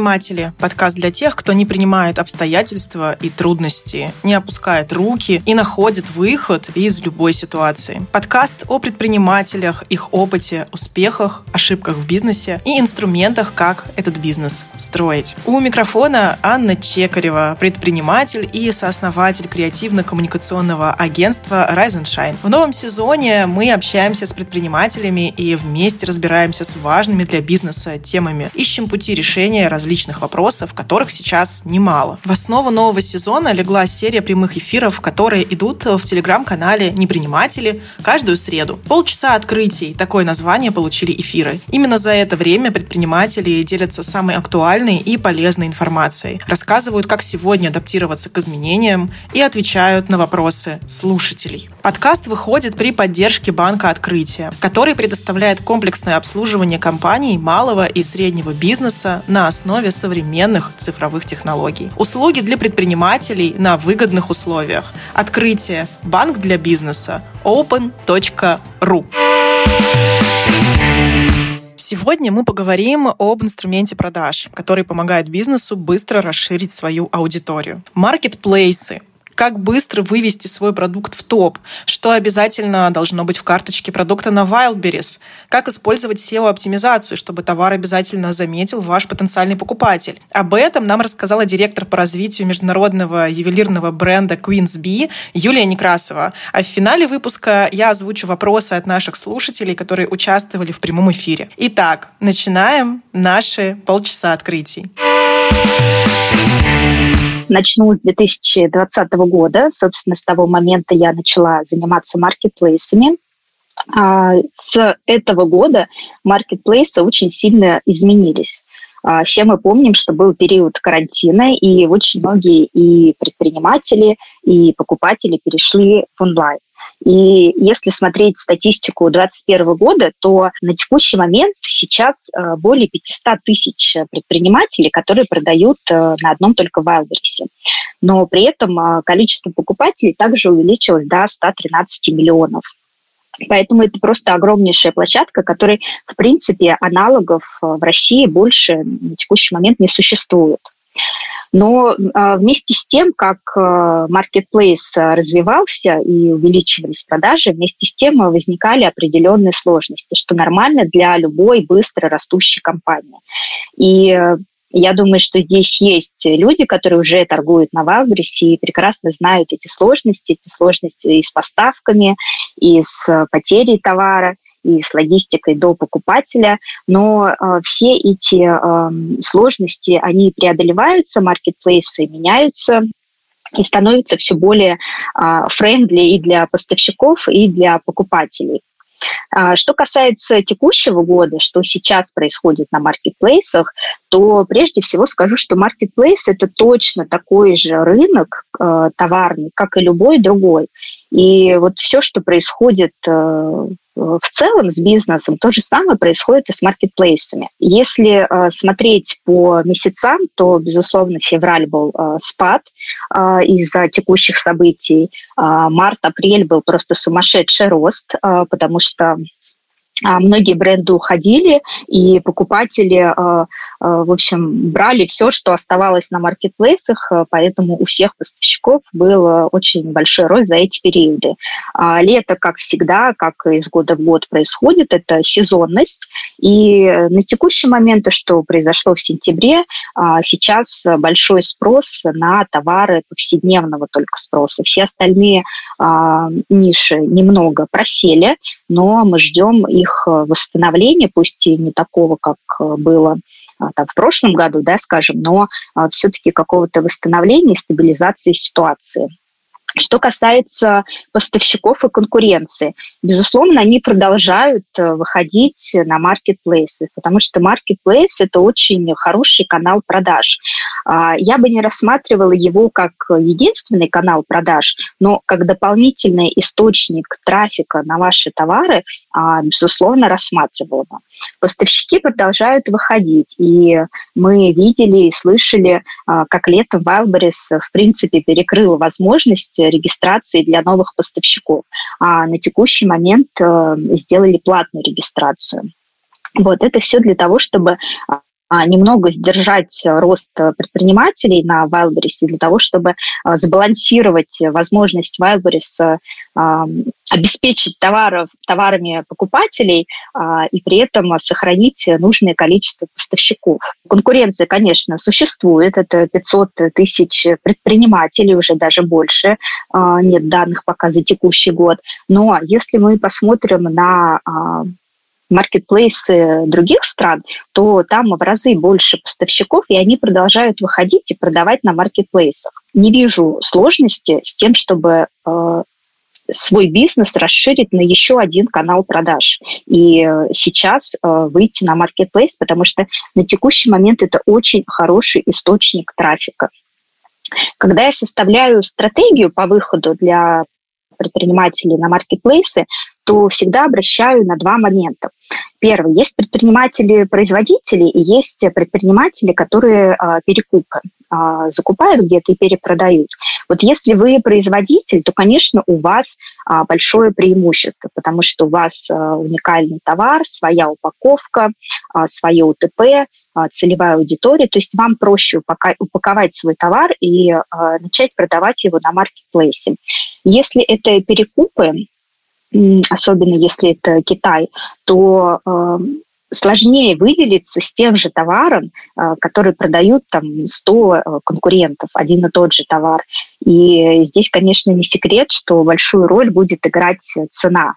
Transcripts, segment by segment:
Предприниматели. Подкаст для тех, кто не принимает обстоятельства и трудности, не опускает руки и находит выход из любой ситуации. Подкаст о предпринимателях, их опыте, успехах, ошибках в бизнесе и инструментах, как этот бизнес строить. У микрофона Анна Чекарева, предприниматель и сооснователь креативно-коммуникационного агентства Rise Shine. В новом сезоне мы общаемся с предпринимателями и вместе разбираемся с важными для бизнеса темами. Ищем пути решения различных вопросов, которых сейчас немало. В основу нового сезона легла серия прямых эфиров, которые идут в телеграм-канале «Неприниматели» каждую среду. Полчаса открытий – такое название получили эфиры. Именно за это время предприниматели делятся самой актуальной и полезной информацией, рассказывают, как сегодня адаптироваться к изменениям и отвечают на вопросы слушателей. Подкаст выходит при поддержке Банка Открытия, который предоставляет комплексное обслуживание компаний малого и среднего бизнеса на основе современных цифровых технологий. Услуги для предпринимателей на выгодных условиях. Открытие. Банк для бизнеса. open.ru Сегодня мы поговорим об инструменте продаж, который помогает бизнесу быстро расширить свою аудиторию. Маркетплейсы как быстро вывести свой продукт в топ, что обязательно должно быть в карточке продукта на Wildberries, как использовать SEO-оптимизацию, чтобы товар обязательно заметил ваш потенциальный покупатель. Об этом нам рассказала директор по развитию международного ювелирного бренда Queen's Bee Юлия Некрасова. А в финале выпуска я озвучу вопросы от наших слушателей, которые участвовали в прямом эфире. Итак, начинаем наши полчаса открытий. Начну с 2020 года. Собственно, с того момента я начала заниматься маркетплейсами. А, с этого года маркетплейсы очень сильно изменились. А, все мы помним, что был период карантина, и очень многие и предприниматели, и покупатели перешли в онлайн. И если смотреть статистику 2021 года, то на текущий момент сейчас э, более 500 тысяч предпринимателей, которые продают э, на одном только Wildberries. Но при этом э, количество покупателей также увеличилось до 113 миллионов. Поэтому это просто огромнейшая площадка, которой, в принципе, аналогов в России больше на текущий момент не существует. Но а, вместе с тем, как маркетплейс а, развивался и увеличивались продажи, вместе с тем возникали определенные сложности, что нормально для любой быстро растущей компании. И я думаю, что здесь есть люди, которые уже торгуют на Валбрисе и прекрасно знают эти сложности, эти сложности и с поставками, и с потерей товара – и с логистикой до покупателя, но э, все эти э, сложности, они преодолеваются, маркетплейсы меняются, и становятся все более френдли и для поставщиков, и для покупателей. Что касается текущего года, что сейчас происходит на маркетплейсах, то прежде всего скажу, что маркетплейс – это точно такой же рынок э, товарный, как и любой другой. И вот все, что происходит э, в целом с бизнесом то же самое происходит и с маркетплейсами. Если э, смотреть по месяцам, то, безусловно, февраль был э, спад э, из-за текущих событий. Э, март-апрель был просто сумасшедший рост, э, потому что многие бренды уходили, и покупатели Э, в общем, брали все, что оставалось на маркетплейсах, э, поэтому у всех поставщиков был э, очень большой рост за эти периоды. А лето, как всегда, как из года в год происходит, это сезонность. И на текущий момент, что произошло в сентябре, а, сейчас большой спрос на товары повседневного только спроса. Все остальные а, ниши немного просели, но мы ждем их восстановления, пусть и не такого, как было там, в прошлом году, да, скажем, но а, все-таки какого-то восстановления и стабилизации ситуации. Что касается поставщиков и конкуренции, безусловно, они продолжают э, выходить на маркетплейсы, потому что маркетплейс – это очень хороший канал продаж. А, я бы не рассматривала его как единственный канал продаж, но как дополнительный источник трафика на ваши товары, безусловно, рассматривала бы поставщики продолжают выходить. И мы видели и слышали, а, как летом Wildberries в принципе перекрыл возможность регистрации для новых поставщиков. А на текущий момент э, сделали платную регистрацию. Вот это все для того, чтобы а, а, немного сдержать рост предпринимателей на Wildberries для того, чтобы а, сбалансировать возможность Wildberries а, обеспечить товаров, товарами покупателей и при этом сохранить нужное количество поставщиков. Конкуренция, конечно, существует. Это 500 тысяч предпринимателей, уже даже больше. Нет данных пока за текущий год. Но если мы посмотрим на маркетплейсы других стран, то там в разы больше поставщиков, и они продолжают выходить и продавать на маркетплейсах. Не вижу сложности с тем, чтобы э, свой бизнес расширить на еще один канал продаж. И э, сейчас э, выйти на маркетплейс, потому что на текущий момент это очень хороший источник трафика. Когда я составляю стратегию по выходу для предпринимателей на маркетплейсы, то всегда обращаю на два момента. Первый, есть предприниматели-производители и есть предприниматели, которые а, перекупы а, закупают где-то и перепродают. Вот если вы производитель, то, конечно, у вас а, большое преимущество, потому что у вас а, уникальный товар, своя упаковка, а, свое УТП, а, целевая аудитория, то есть вам проще упаковать свой товар и а, начать продавать его на маркетплейсе. Если это перекупы, особенно если это Китай, то э, сложнее выделиться с тем же товаром, э, который продают там 100 э, конкурентов, один и тот же товар. И здесь, конечно, не секрет, что большую роль будет играть цена.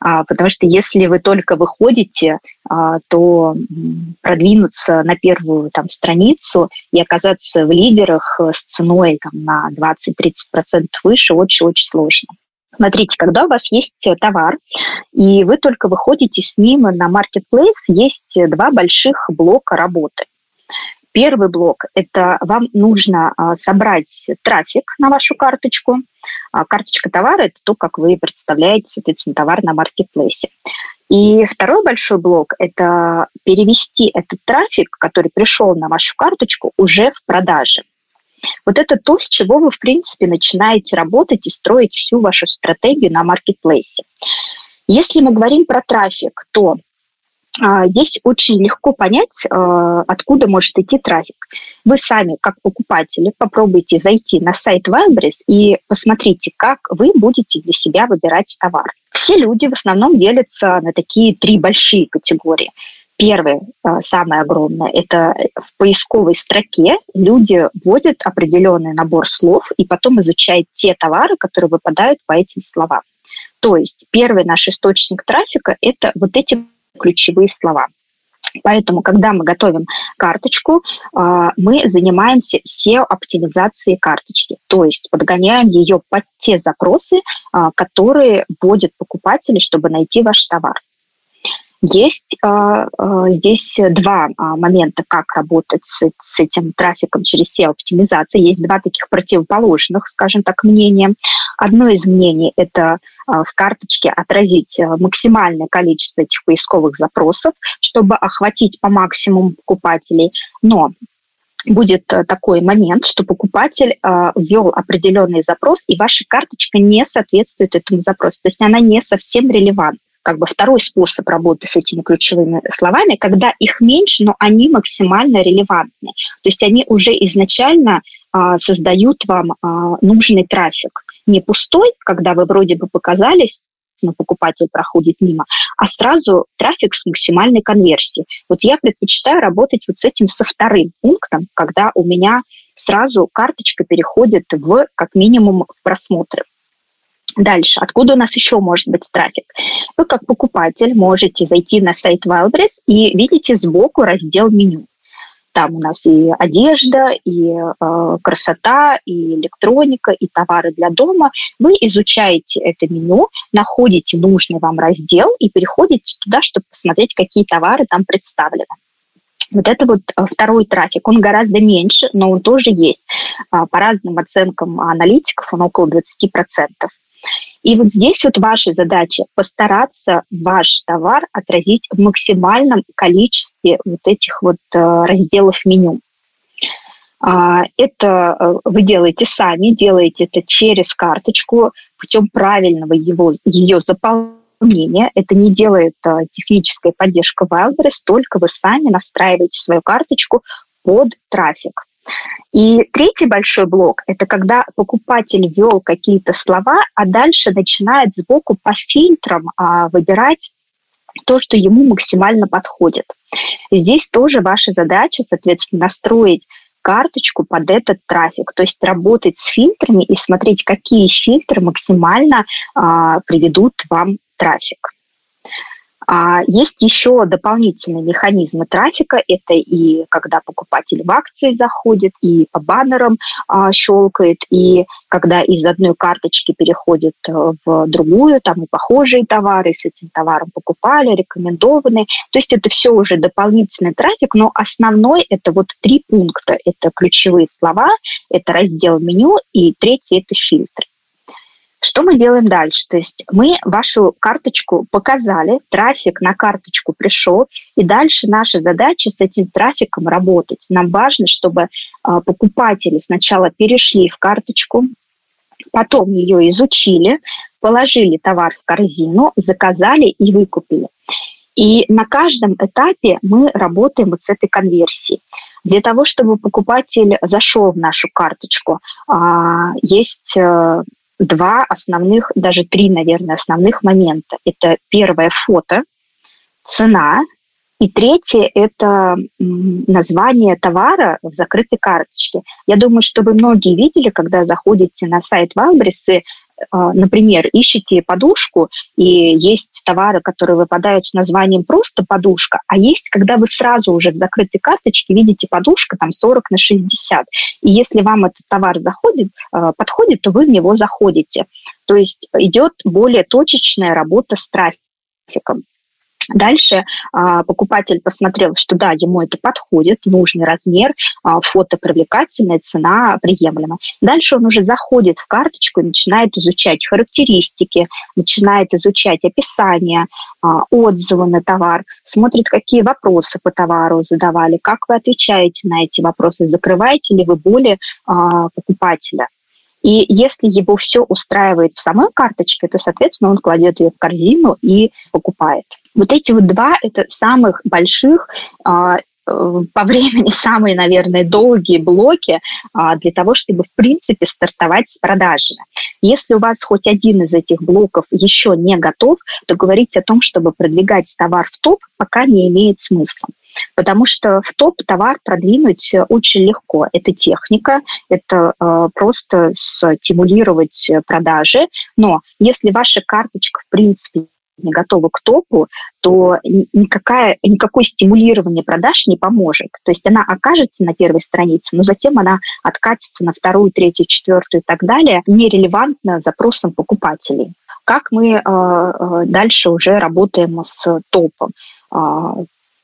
А, потому что если вы только выходите, а, то продвинуться на первую там, страницу и оказаться в лидерах с ценой там, на 20-30% выше очень-очень сложно. Смотрите, когда у вас есть э, товар, и вы только выходите с ним на marketplace, есть э, два больших блока работы. Первый блок – это вам нужно а, собрать трафик на вашу карточку. А, карточка товара – это то, как вы представляете, соответственно, товар на маркетплейсе. И второй большой блок – это перевести этот трафик, который пришел на вашу карточку, уже в продаже. Вот это то, с чего вы, в принципе, начинаете работать и строить всю вашу стратегию на маркетплейсе. Если мы говорим про трафик, то а, Здесь очень легко понять, а, откуда может идти трафик. Вы сами, как покупатели, попробуйте зайти на сайт Wildberries и посмотрите, как вы будете для себя выбирать товар. Все люди в основном делятся на такие три большие категории. Первое, а, самое огромное, это в поисковой строке люди вводят определенный набор слов и потом изучают те товары, которые выпадают по этим словам. То есть первый наш источник трафика – это вот эти ключевые слова. Поэтому, когда мы готовим карточку, а, мы занимаемся SEO-оптимизацией карточки, то есть подгоняем ее под те запросы, а, которые вводят покупатели, чтобы найти ваш товар. Есть э, э, здесь два э, момента, как работать с, с этим трафиком через SEO-оптимизацию. Есть два таких противоположных, скажем так, мнения. Одно из мнений – это э, в карточке отразить максимальное количество этих поисковых запросов, чтобы охватить по максимуму покупателей. Но будет такой момент, что покупатель э, ввел определенный запрос, и ваша карточка не соответствует этому запросу. То есть она не совсем релевантна как бы второй способ работы с этими ключевыми словами, когда их меньше, но они максимально релевантны. То есть они уже изначально а, создают вам а, нужный трафик. Не пустой, когда вы вроде бы показались, но покупатель проходит мимо, а сразу трафик с максимальной конверсией. Вот я предпочитаю работать вот с этим со вторым пунктом, когда у меня сразу карточка переходит в, как минимум, в просмотры. Дальше, откуда у нас еще может быть трафик? Вы как покупатель можете зайти на сайт Wildberries и видите сбоку раздел меню. Там у нас и одежда, и э, красота, и электроника, и товары для дома. Вы изучаете это меню, находите нужный вам раздел и переходите туда, чтобы посмотреть, какие товары там представлены. Вот это вот э, второй трафик, он гораздо меньше, но он тоже есть. А, по разным оценкам аналитиков он около 20%. И вот здесь вот ваша задача постараться ваш товар отразить в максимальном количестве вот этих вот э, разделов меню. А, это э, вы делаете сами, делаете это через карточку путем правильного его, ее заполнения это не делает э, техническая поддержка Wildberries, только вы сами настраиваете свою карточку под трафик. И третий большой блок – это когда покупатель ввел какие-то слова, а дальше начинает сбоку по фильтрам а, выбирать то, что ему максимально подходит. Здесь тоже ваша задача, соответственно, настроить карточку под этот трафик, то есть работать с фильтрами и смотреть, какие фильтры максимально а, приведут вам трафик. А есть еще дополнительные механизмы трафика. Это и когда покупатель в акции заходит, и по баннерам а, щелкает, и когда из одной карточки переходит э, в другую, там и похожие товары, с этим товаром покупали, рекомендованные. То есть это все уже дополнительный трафик, но основной это вот три пункта. Это ключевые слова, это раздел меню, и третий это фильтр. Что мы делаем дальше? То есть мы вашу карточку показали, трафик на карточку пришел, и дальше наша задача с этим трафиком работать. Нам важно, чтобы а, покупатели сначала перешли в карточку, потом ее изучили, положили товар в корзину, заказали и выкупили. И на каждом этапе мы работаем вот с этой конверсией. Для того, чтобы покупатель зашел в нашу карточку, а, есть э, два основных, даже три, наверное, основных момента. Это первое фото, цена, и третье – это название товара в закрытой карточке. Я думаю, что вы многие видели, когда заходите на сайт Валбрисы, например, ищете подушку, и есть товары, которые выпадают с названием просто подушка, а есть, когда вы сразу уже в закрытой карточке видите подушка там 40 на 60. И если вам этот товар заходит, а, подходит, то вы в него заходите. То есть идет более точечная работа с трафиком. Дальше а, покупатель посмотрел, что да, ему это подходит, нужный размер, а, фото привлекательное, цена приемлема. Дальше он уже заходит в карточку и начинает изучать характеристики, начинает изучать описание, а, отзывы на товар, смотрит, какие вопросы по товару задавали, как вы отвечаете на эти вопросы, закрываете ли вы боли а, покупателя. И если его все устраивает в самой карточке, то, соответственно, он кладет ее в корзину и покупает. Вот эти вот два – это самых больших а, э, по времени самые, наверное, долгие блоки а, для того, чтобы, в принципе, стартовать с продажами. Если у вас хоть один из этих блоков еще не готов, то говорить о том, чтобы продвигать товар в топ, пока не имеет смысла. Потому что в топ товар продвинуть очень легко. Это техника, это э, просто стимулировать продажи. Но если ваша карточка, в принципе, не готова к топу, то никакая, никакое стимулирование продаж не поможет. То есть она окажется на первой странице, но затем она откатится на вторую, третью, четвертую и так далее, нерелевантно запросам покупателей. Как мы э, э дальше уже работаем с топом?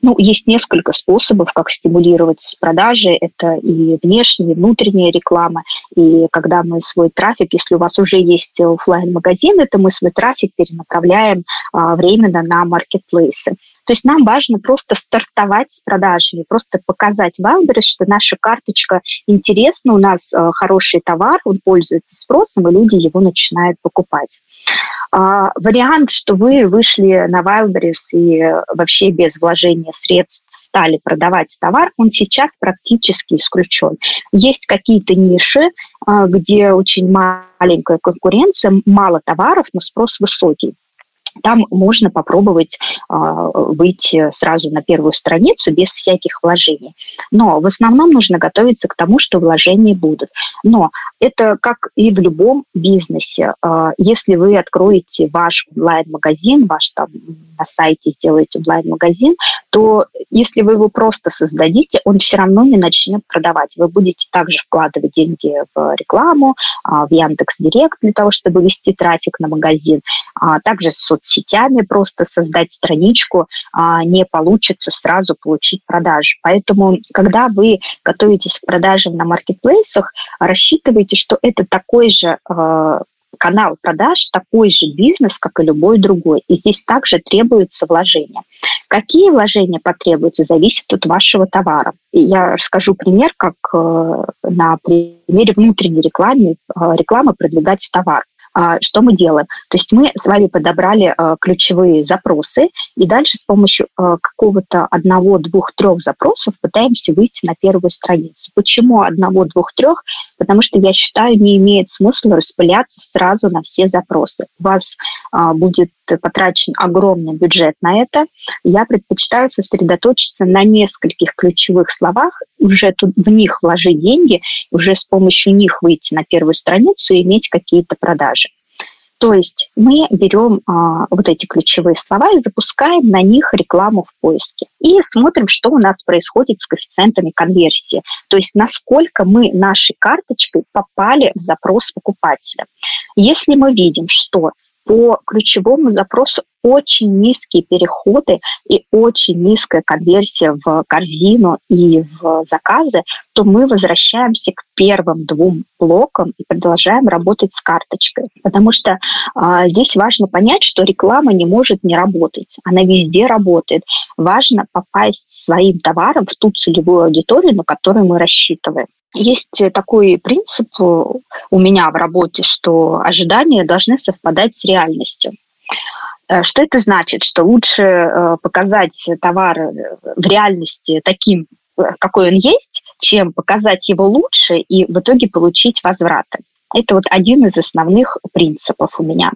Ну, есть несколько способов, как стимулировать продажи. Это и внешняя, и внутренняя реклама. И когда мы свой трафик, если у вас уже есть офлайн магазин то мы свой трафик перенаправляем а, временно на маркетплейсы. То есть нам важно просто стартовать с продажами, просто показать Wildberries, что наша карточка интересна, у нас э, хороший товар, он пользуется спросом, и люди его начинают покупать. А, вариант, что вы вышли на Wildberries и вообще без вложения средств стали продавать товар, он сейчас практически исключен. Есть какие-то ниши, а, где очень маленькая конкуренция, мало товаров, но спрос высокий там можно попробовать э, выйти сразу на первую страницу без всяких вложений. Но в основном нужно готовиться к тому, что вложения будут. Но это как и в любом бизнесе. Э, если вы откроете ваш онлайн-магазин, ваш там на сайте сделаете онлайн-магазин, то если вы его просто создадите, он все равно не начнет продавать. Вы будете также вкладывать деньги в рекламу, э, в Яндекс Директ для того, чтобы вести трафик на магазин, а также с соцсетями просто создать страничку а, не получится сразу получить продажи. Поэтому, когда вы готовитесь к продажам на маркетплейсах, рассчитывайте, что это такой же а, канал продаж такой же бизнес, как и любой другой. И здесь также требуются вложения. Какие вложения потребуются, зависит от вашего товара. И я расскажу пример, как э, на примере внутренней рекламы, э, рекламы продвигать товар. А, что мы делаем? То есть мы с вами подобрали а, ключевые запросы, и дальше с помощью а, какого-то одного, двух, трех запросов пытаемся выйти на первую страницу. Почему одного, двух, трех? Потому что я считаю, не имеет смысла распыляться сразу на все запросы. У вас будет потрачен огромный бюджет на это. Я предпочитаю сосредоточиться на нескольких ключевых словах, уже тут в них вложить деньги, уже с помощью них выйти на первую страницу и иметь какие-то продажи. То есть мы берем а, вот эти ключевые слова и запускаем на них рекламу в поиске. И смотрим, что у нас происходит с коэффициентами конверсии. То есть насколько мы нашей карточкой попали в запрос покупателя. Если мы видим, что по ключевому запросу очень низкие переходы и очень низкая конверсия в корзину и в заказы, то мы возвращаемся к первым двум блокам и продолжаем работать с карточкой. Потому что э, здесь важно понять, что реклама не может не работать. Она везде работает. Важно попасть своим товаром в ту целевую аудиторию, на которую мы рассчитываем. Есть такой принцип у меня в работе, что ожидания должны совпадать с реальностью. Э, что это значит? Что лучше э, показать товар в реальности таким, э, какой он есть, чем показать его лучше и в итоге получить возвраты. Это вот один из основных принципов у меня.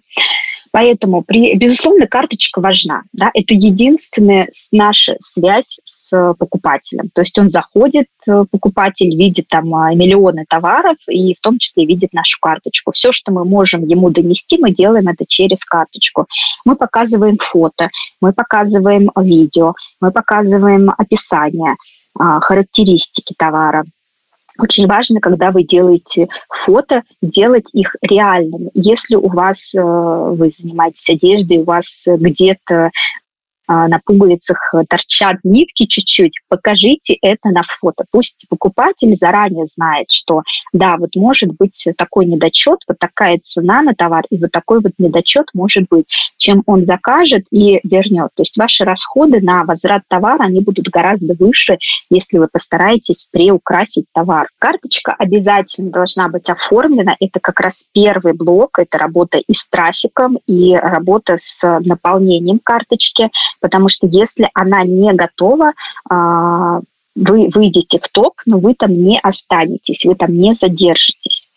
Поэтому, при, безусловно, карточка важна. Да? Это единственная наша связь покупателем. То есть он заходит, э, покупатель видит там а, миллионы товаров и в том числе видит нашу карточку. Все, что мы можем ему донести, мы делаем это через карточку. Мы показываем фото, мы показываем видео, мы показываем описание, а, характеристики товара. Очень важно, когда вы делаете фото, делать их реальными. Если у вас, э, вы занимаетесь одеждой, у вас где-то на пуговицах торчат нитки чуть-чуть, покажите это на фото. Пусть покупатель заранее знает, что да, вот может быть такой недочет, вот такая цена на товар, и вот такой вот недочет может быть, чем он закажет и вернет. То есть ваши расходы на возврат товара, они будут гораздо выше, если вы постараетесь приукрасить товар. Карточка обязательно должна быть оформлена. Это как раз первый блок, это работа и с трафиком, и работа с наполнением карточки потому что если она не готова, а, вы выйдете в ток, но вы там не останетесь, вы там не задержитесь.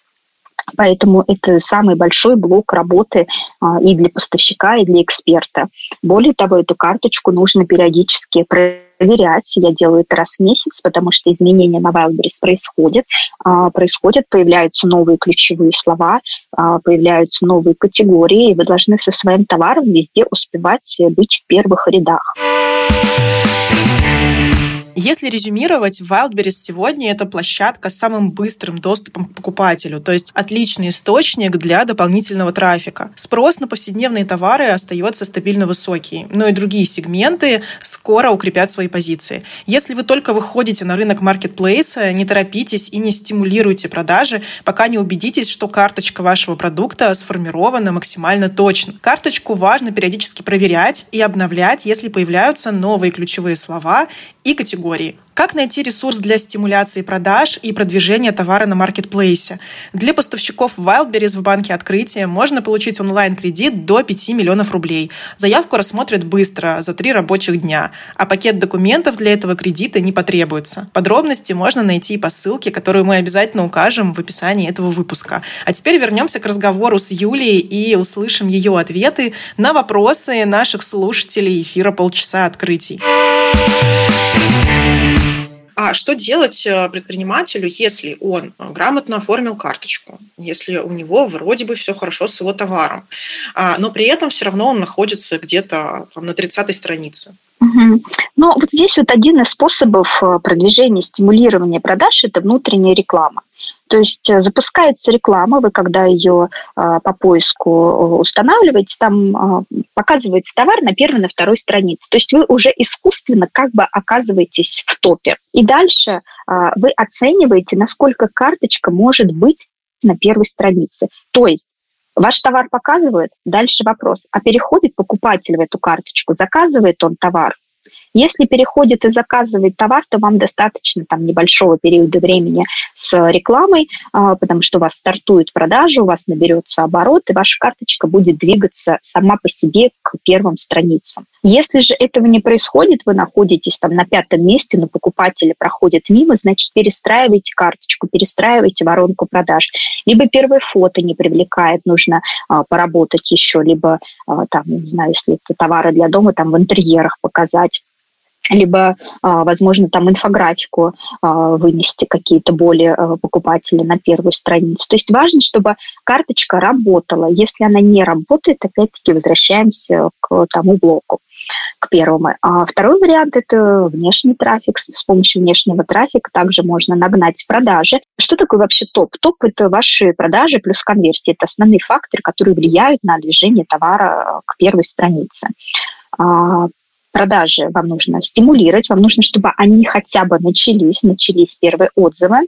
Поэтому это самый большой блок работы а, и для поставщика, и для эксперта. Более того, эту карточку нужно периодически проверять. Я делаю это раз в месяц, потому что изменения на Wildberries происходят. А, происходят, появляются новые ключевые слова, а, появляются новые категории, и вы должны со своим товаром везде успевать быть в первых рядах. Если резюмировать, Wildberries сегодня это площадка с самым быстрым доступом к покупателю, то есть отличный источник для дополнительного трафика. Спрос на повседневные товары остается стабильно высокий, но и другие сегменты скоро укрепят свои позиции. Если вы только выходите на рынок маркетплейса, не торопитесь и не стимулируйте продажи, пока не убедитесь, что карточка вашего продукта сформирована максимально точно. Карточку важно периодически проверять и обновлять, если появляются новые ключевые слова и категории. категории. Как найти ресурс для стимуляции продаж и продвижения товара на маркетплейсе? Для поставщиков Wildberries в банке открытия можно получить онлайн-кредит до 5 миллионов рублей. Заявку рассмотрят быстро, за 3 рабочих дня, а пакет документов для этого кредита не потребуется. Подробности можно найти по ссылке, которую мы обязательно укажем в описании этого выпуска. А теперь вернемся к разговору с Юлией и услышим ее ответы на вопросы наших слушателей эфира «Полчаса открытий». А что делать э, предпринимателю, если он э, грамотно оформил карточку, если у него вроде бы все хорошо с его товаром, а, но при этом все равно он находится где-то на 30-й странице? Угу. Ну, вот здесь вот один из способов э, продвижения, стимулирования продаж – это внутренняя реклама. То есть э, запускается реклама, вы когда ее а, по поиску э, устанавливаете, там а, показывается товар на первой, на второй странице. То есть вы уже искусственно как бы оказываетесь в топе. И дальше а, вы оцениваете, насколько карточка может быть на первой странице. То есть Ваш товар показывает, дальше вопрос, а переходит покупатель в эту карточку, заказывает он товар Если переходит и заказывает товар, то вам достаточно там небольшого периода времени с рекламой, а, потому что у вас стартует продажа, у вас наберется оборот, и ваша карточка будет двигаться сама по себе к первым страницам. Если же этого не происходит, вы находитесь там на пятом месте, но покупатели проходят мимо, значит, перестраивайте карточку, перестраивайте воронку продаж. Либо первое фото не привлекает, нужно а, поработать еще, либо а, там, не знаю, если это товары для дома, там в интерьерах показать либо, а, возможно, там инфографику а, вынести какие-то более а, покупатели на первую страницу. То есть важно, чтобы карточка работала. Если она не работает, опять-таки возвращаемся к тому блоку к первому. А второй вариант – это внешний трафик. С помощью внешнего трафика также можно нагнать продажи. Что такое вообще топ? Топ – это ваши продажи плюс конверсия. Это основные факторы, которые влияют на движение товара к первой странице продажи вам нужно стимулировать, вам нужно, чтобы они хотя бы начались, начались первые отзывы,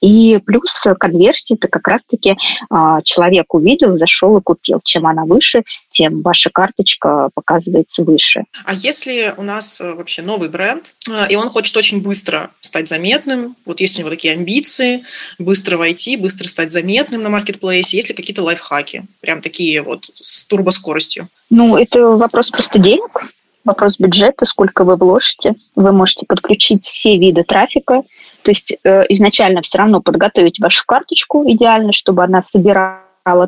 и плюс конверсия, это как раз-таки а, человек увидел, зашел и купил. Чем она выше, тем ваша карточка показывается выше. А если у нас э, вообще новый бренд, э, и он хочет очень быстро стать заметным, вот есть у него такие амбиции, быстро войти, быстро стать заметным на маркетплейсе, есть ли какие-то лайфхаки, прям такие вот с турбоскоростью? Ну, это вопрос просто денег вопрос бюджета, сколько вы вложите. Вы можете подключить все виды трафика, то есть э, изначально все равно подготовить вашу карточку идеально, чтобы она собирала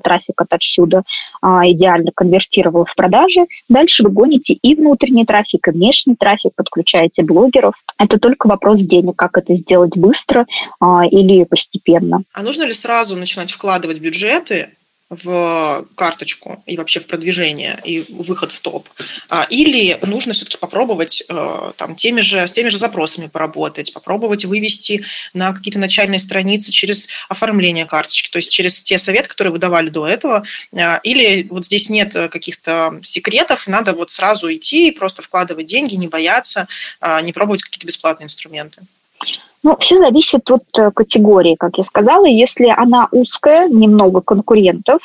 трафик отовсюду, а, идеально конвертировала в продажи. Дальше вы гоните и внутренний трафик, и внешний трафик, подключаете блогеров. Это только вопрос денег, как это сделать быстро а, или постепенно. А нужно ли сразу начинать вкладывать бюджеты в карточку и вообще в продвижение и выход в топ, а, или нужно все-таки попробовать э, там теми же с теми же запросами поработать, попробовать вывести на какие-то начальные страницы через оформление карточки, то есть через те советы, которые вы давали до этого, а, или вот здесь нет каких-то секретов, надо вот сразу идти и просто вкладывать деньги, не бояться, а, не пробовать какие-то бесплатные инструменты. Ну, все зависит от э, категории, как я сказала. Если она узкая, немного конкурентов,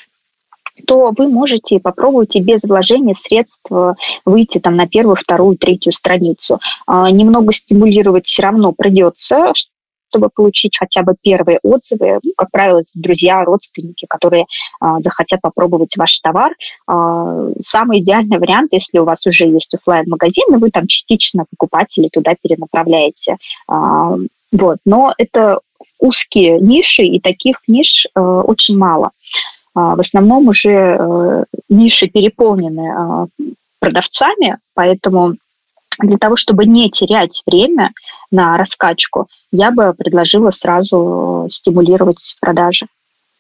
то вы можете попробовать и без вложения средств э, выйти там на первую, вторую, третью страницу. А, немного стимулировать все равно придется, чтобы получить хотя бы первые отзывы. Ну, как правило, друзья, родственники, которые а, захотят попробовать ваш товар. А, самый идеальный вариант, если у вас уже есть офлайн магазин и вы там частично покупатели туда перенаправляете. А, вот. Но это узкие ниши, и таких ниш э, очень мало. А, в основном уже э, ниши переполнены э, продавцами, поэтому для того, чтобы не терять время на раскачку, я бы предложила сразу стимулировать продажи.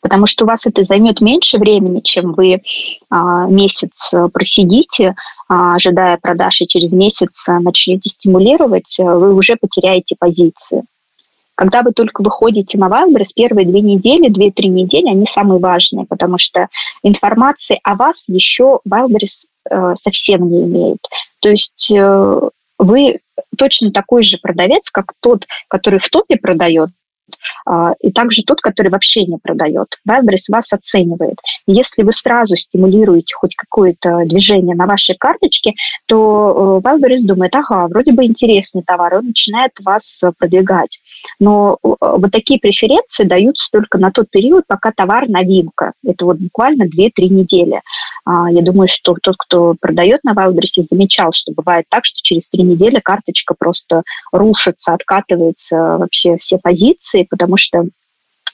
Потому что у вас это займет меньше времени, чем вы а, месяц просидите, а, ожидая продаж, и через месяц начнете стимулировать, вы уже потеряете позиции. Когда вы только выходите на Wildberries, первые две недели, две-три недели, они самые важные, потому что информации о вас еще Wildberries э, совсем не имеет. То есть э, вы точно такой же продавец, как тот, который в топе продает, и также тот, который вообще не продает. Wildberries вас оценивает. Если вы сразу стимулируете хоть какое-то движение на вашей карточке, то Wildberries э, думает, ага, вроде бы интересный товар, он начинает вас продвигать. Но э, вот такие преференции даются только на тот период, пока товар новинка. Это вот буквально 2-3 недели. А, я думаю, что тот, кто продает на Wildberries, замечал, что бывает так, что через 3 недели карточка просто рушится, откатывается вообще все позиции, потому что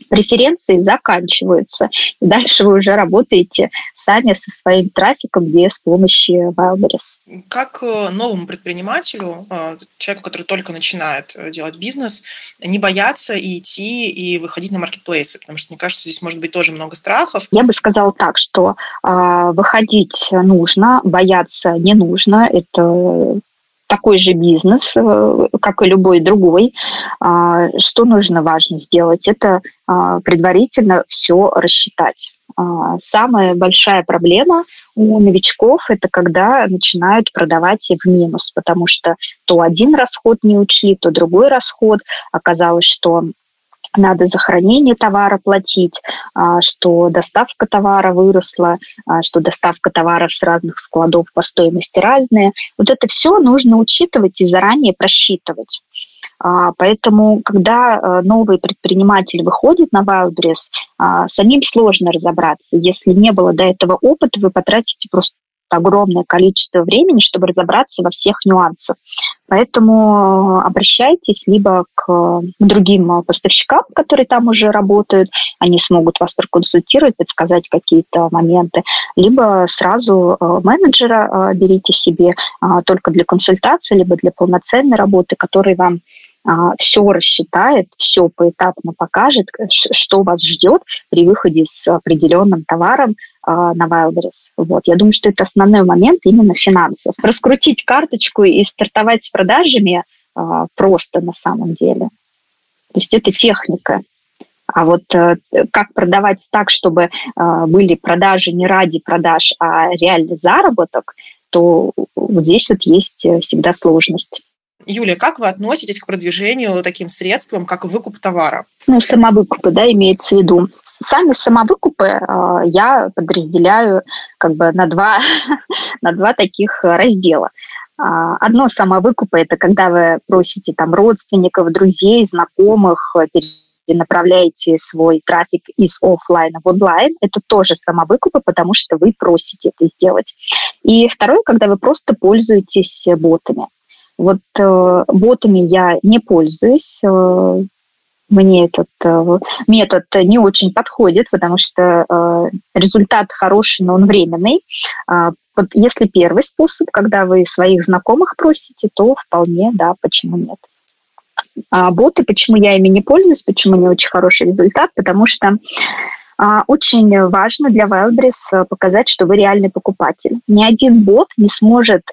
преференции заканчиваются. И дальше вы уже работаете сами со своим трафиком без помощи Wildberries. Как э, новому предпринимателю, э, человеку, который только начинает э, делать бизнес, не бояться и идти и выходить на маркетплейсы? Потому что, мне кажется, здесь может быть тоже много страхов. Я бы сказала так, что э, выходить нужно, бояться не нужно. Это такой же бизнес, э, как и любой другой. А, что нужно важно сделать? Это а, предварительно все рассчитать. А, самая большая проблема у новичков – это когда начинают продавать в минус, потому что то один расход не учли, то другой расход. Оказалось, что надо за хранение товара платить, а, что доставка товара выросла, а, что доставка товаров с разных складов по стоимости разные. Вот это все нужно учитывать и заранее просчитывать. А, поэтому, когда новый предприниматель выходит на Wildberries, самим сложно разобраться. Если не было до этого опыта, вы потратите просто огромное количество времени, чтобы разобраться во всех нюансах. Поэтому обращайтесь либо к другим поставщикам, которые там уже работают, они смогут вас проконсультировать, подсказать какие-то моменты, либо сразу э, менеджера э, берите себе э, только для консультации, либо для полноценной работы, который вам все рассчитает, все поэтапно покажет, что вас ждет при выходе с определенным товаром на Wildberries. Вот. Я думаю, что это основной момент именно финансов. Раскрутить карточку и стартовать с продажами а, просто на самом деле. То есть это техника. А вот э, как продавать так, чтобы э, были продажи не ради продаж, а реальный заработок, то вот здесь вот есть э, всегда сложность. Юлия, как вы относитесь к продвижению таким средствам, как выкуп товара? Ну, самовыкупы, да, имеется в виду. Сами самовыкупы э, я подразделяю как бы на два, на два таких раздела. А, одно самовыкупы – это когда вы просите там родственников, друзей, знакомых, перенаправляете свой трафик из офлайна в онлайн, это тоже самовыкупы, потому что вы просите это сделать. И второе, когда вы просто пользуетесь ботами. Вот э, ботами я не пользуюсь. Э, мне этот э, метод не очень подходит, потому что э, результат хороший, но он временный. Э, вот если первый способ, когда вы своих знакомых просите, то вполне, да, почему нет. А боты, почему я ими не пользуюсь, почему не очень хороший результат, потому что а, очень важно для Wildberries показать, что вы реальный покупатель. Ни один бот не сможет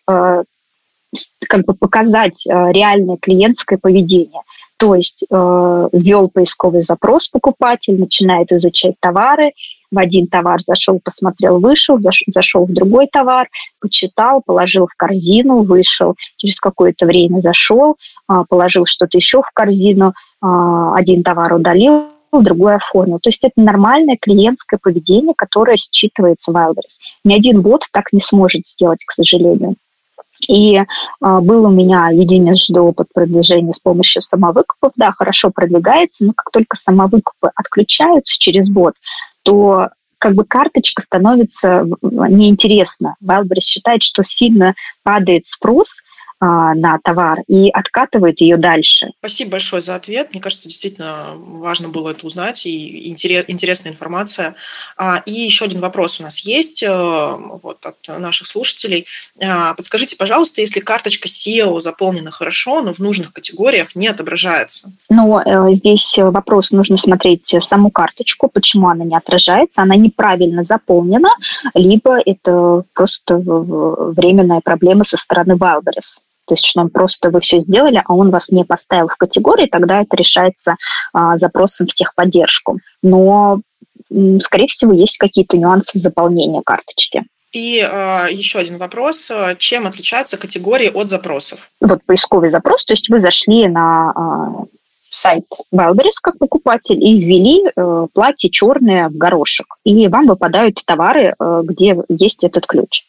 как бы показать э, реальное клиентское поведение. То есть э, ввел поисковый запрос покупатель, начинает изучать товары, в один товар зашел, посмотрел, вышел, зашел в другой товар, почитал, положил в корзину, вышел, через какое-то время зашел, а, положил что-то еще в корзину, а, один товар удалил, другой оформил. То есть это нормальное клиентское поведение, которое считывается в Wildberries. Ни один бот так не сможет сделать, к сожалению. И а, был у меня единожды опыт продвижения с помощью самовыкупов. Да, хорошо продвигается, но как только самовыкупы отключаются через бот, то как бы карточка становится неинтересна. Wildberries считает, что сильно падает спрос – на товар и откатывает ее дальше. Спасибо большое за ответ. Мне кажется, действительно важно было это узнать и интересная информация. А, и еще один вопрос у нас есть э, вот, от наших слушателей. А, подскажите, пожалуйста, если карточка SEO заполнена хорошо, но в нужных категориях не отображается? Ну, здесь вопрос, нужно смотреть саму карточку, почему она не отражается. Она неправильно заполнена, либо это просто временная проблема со стороны Wildberries. То есть, что он просто вы все сделали, а он вас не поставил в категории, тогда это решается а, запросом в техподдержку. Но, скорее всего, есть какие-то нюансы в заполнении карточки. И э, еще один вопрос. Чем отличаются категории от запросов? Вот поисковый запрос, то есть вы зашли на сайт Wildberries как покупатель и ввели э, платье черное в горошек. И вам выпадают товары, э, где есть этот ключ.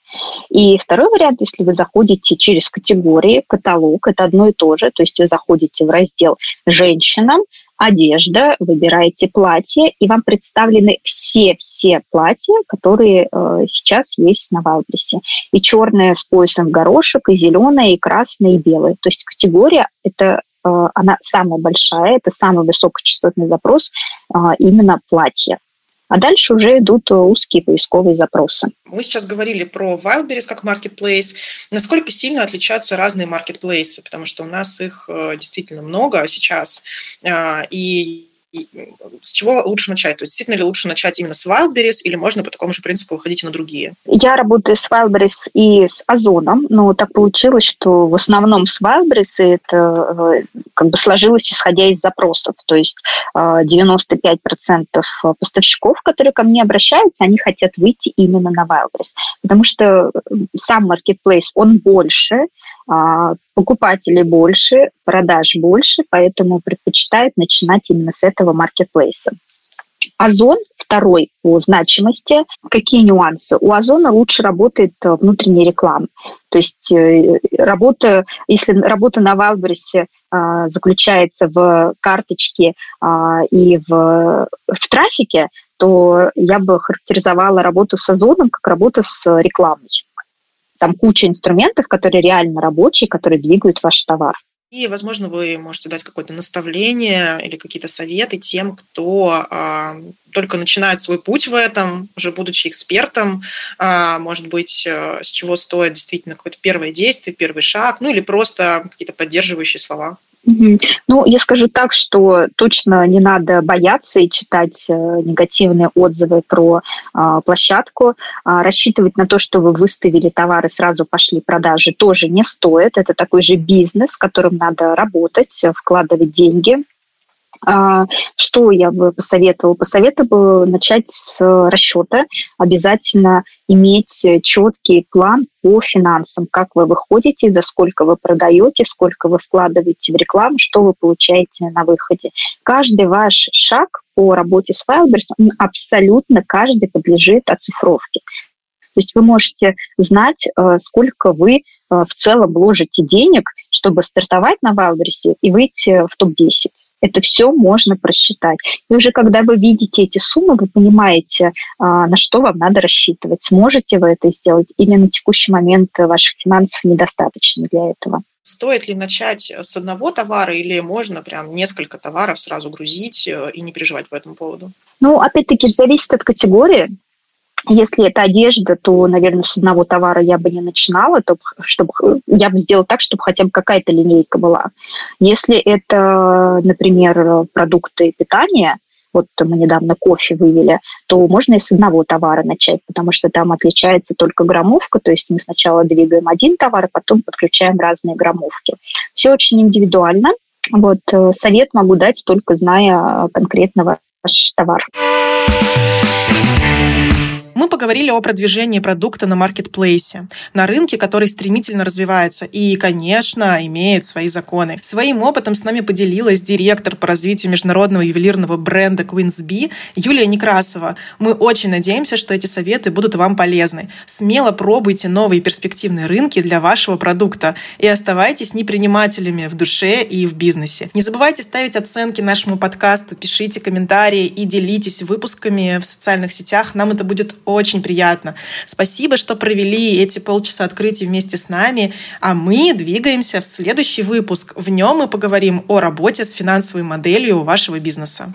И второй вариант, если вы заходите через категории, каталог, это одно и то же, то есть вы заходите в раздел «Женщинам», одежда, выбираете платье, и вам представлены все-все платья, которые э, сейчас есть на Валбрисе. И черное с поясом горошек, и зеленое, и красное, и белое. То есть категория – это она самая большая, это самый высокочастотный запрос а, именно платья. А дальше уже идут узкие поисковые запросы. Мы сейчас говорили про Wildberries как marketplace. Насколько сильно отличаются разные маркетплейсы? Потому что у нас их э, действительно много сейчас. А, и с чего лучше начать? То есть действительно ли лучше начать именно с Wildberries или можно по такому же принципу выходить на другие? Я работаю с Wildberries и с Озоном, но так получилось, что в основном с Wildberries это э, как бы сложилось исходя из запросов. То есть 95% э, поставщиков, которые ко мне обращаются, они хотят выйти именно на Wildberries, потому что сам marketplace, он больше, покупателей больше, продаж больше, поэтому предпочитают начинать именно с этого маркетплейса. Озон второй по значимости. Какие нюансы? У Озона лучше работает э, внутренняя реклама. То есть э, работа, если работа на Валбересе а, заключается в карточке а, и в, в трафике, то я бы характеризовала работу с Озоном как работу с рекламой. Там куча инструментов, которые реально рабочие, которые двигают ваш товар. И, возможно, вы можете дать какое-то наставление или какие-то советы тем, кто э, только начинает свой путь в этом, уже будучи экспертом, э, может быть, э, с чего стоит действительно какое-то первое действие, первый шаг, ну или просто какие-то поддерживающие слова. Ну, я скажу так, что точно не надо бояться и читать э, негативные отзывы про э, площадку. Э, рассчитывать на то, что вы выставили товары, сразу пошли продажи, тоже не стоит. Это такой же бизнес, с которым надо работать, вкладывать деньги. А, что я бы посоветовала? Посоветовала начать с расчета. Обязательно иметь четкий план по финансам, как вы выходите, за сколько вы продаете, сколько вы вкладываете в рекламу, что вы получаете на выходе. Каждый ваш шаг по работе с Wildberries, абсолютно каждый подлежит оцифровке. То есть вы можете знать, э, сколько вы э, в целом вложите денег, чтобы стартовать на Wildberries и выйти в топ-10. Это все можно просчитать. И уже когда вы видите эти суммы, вы понимаете, а, на что вам надо рассчитывать. Сможете вы это сделать или на текущий момент ваших финансов недостаточно для этого. Стоит ли начать с одного товара или можно прям несколько товаров сразу грузить э, и не переживать по этому поводу? Ну, опять-таки, зависит от категории. Если это одежда, то, наверное, с одного товара я бы не начинала, то, чтобы, я бы сделала так, чтобы хотя бы какая-то линейка была. Если это, например, продукты питания, вот мы недавно кофе вывели, то можно и с одного товара начать, потому что там отличается только граммовка, то есть мы сначала двигаем один товар, а потом подключаем разные граммовки. Все очень индивидуально. Вот э, совет могу дать только зная конкретного ваш товар. Мы поговорили о продвижении продукта на маркетплейсе, на рынке, который стремительно развивается и, конечно, имеет свои законы. Своим опытом с нами поделилась директор по развитию международного ювелирного бренда Queensbee Юлия Некрасова. Мы очень надеемся, что эти советы будут вам полезны. Смело пробуйте новые перспективные рынки для вашего продукта и оставайтесь непринимателями в душе и в бизнесе. Не забывайте ставить оценки нашему подкасту, пишите комментарии и делитесь выпусками в социальных сетях. Нам это будет очень приятно. Спасибо, что провели эти полчаса открытий вместе с нами, а мы двигаемся в следующий выпуск. В нем мы поговорим о работе с финансовой моделью вашего бизнеса.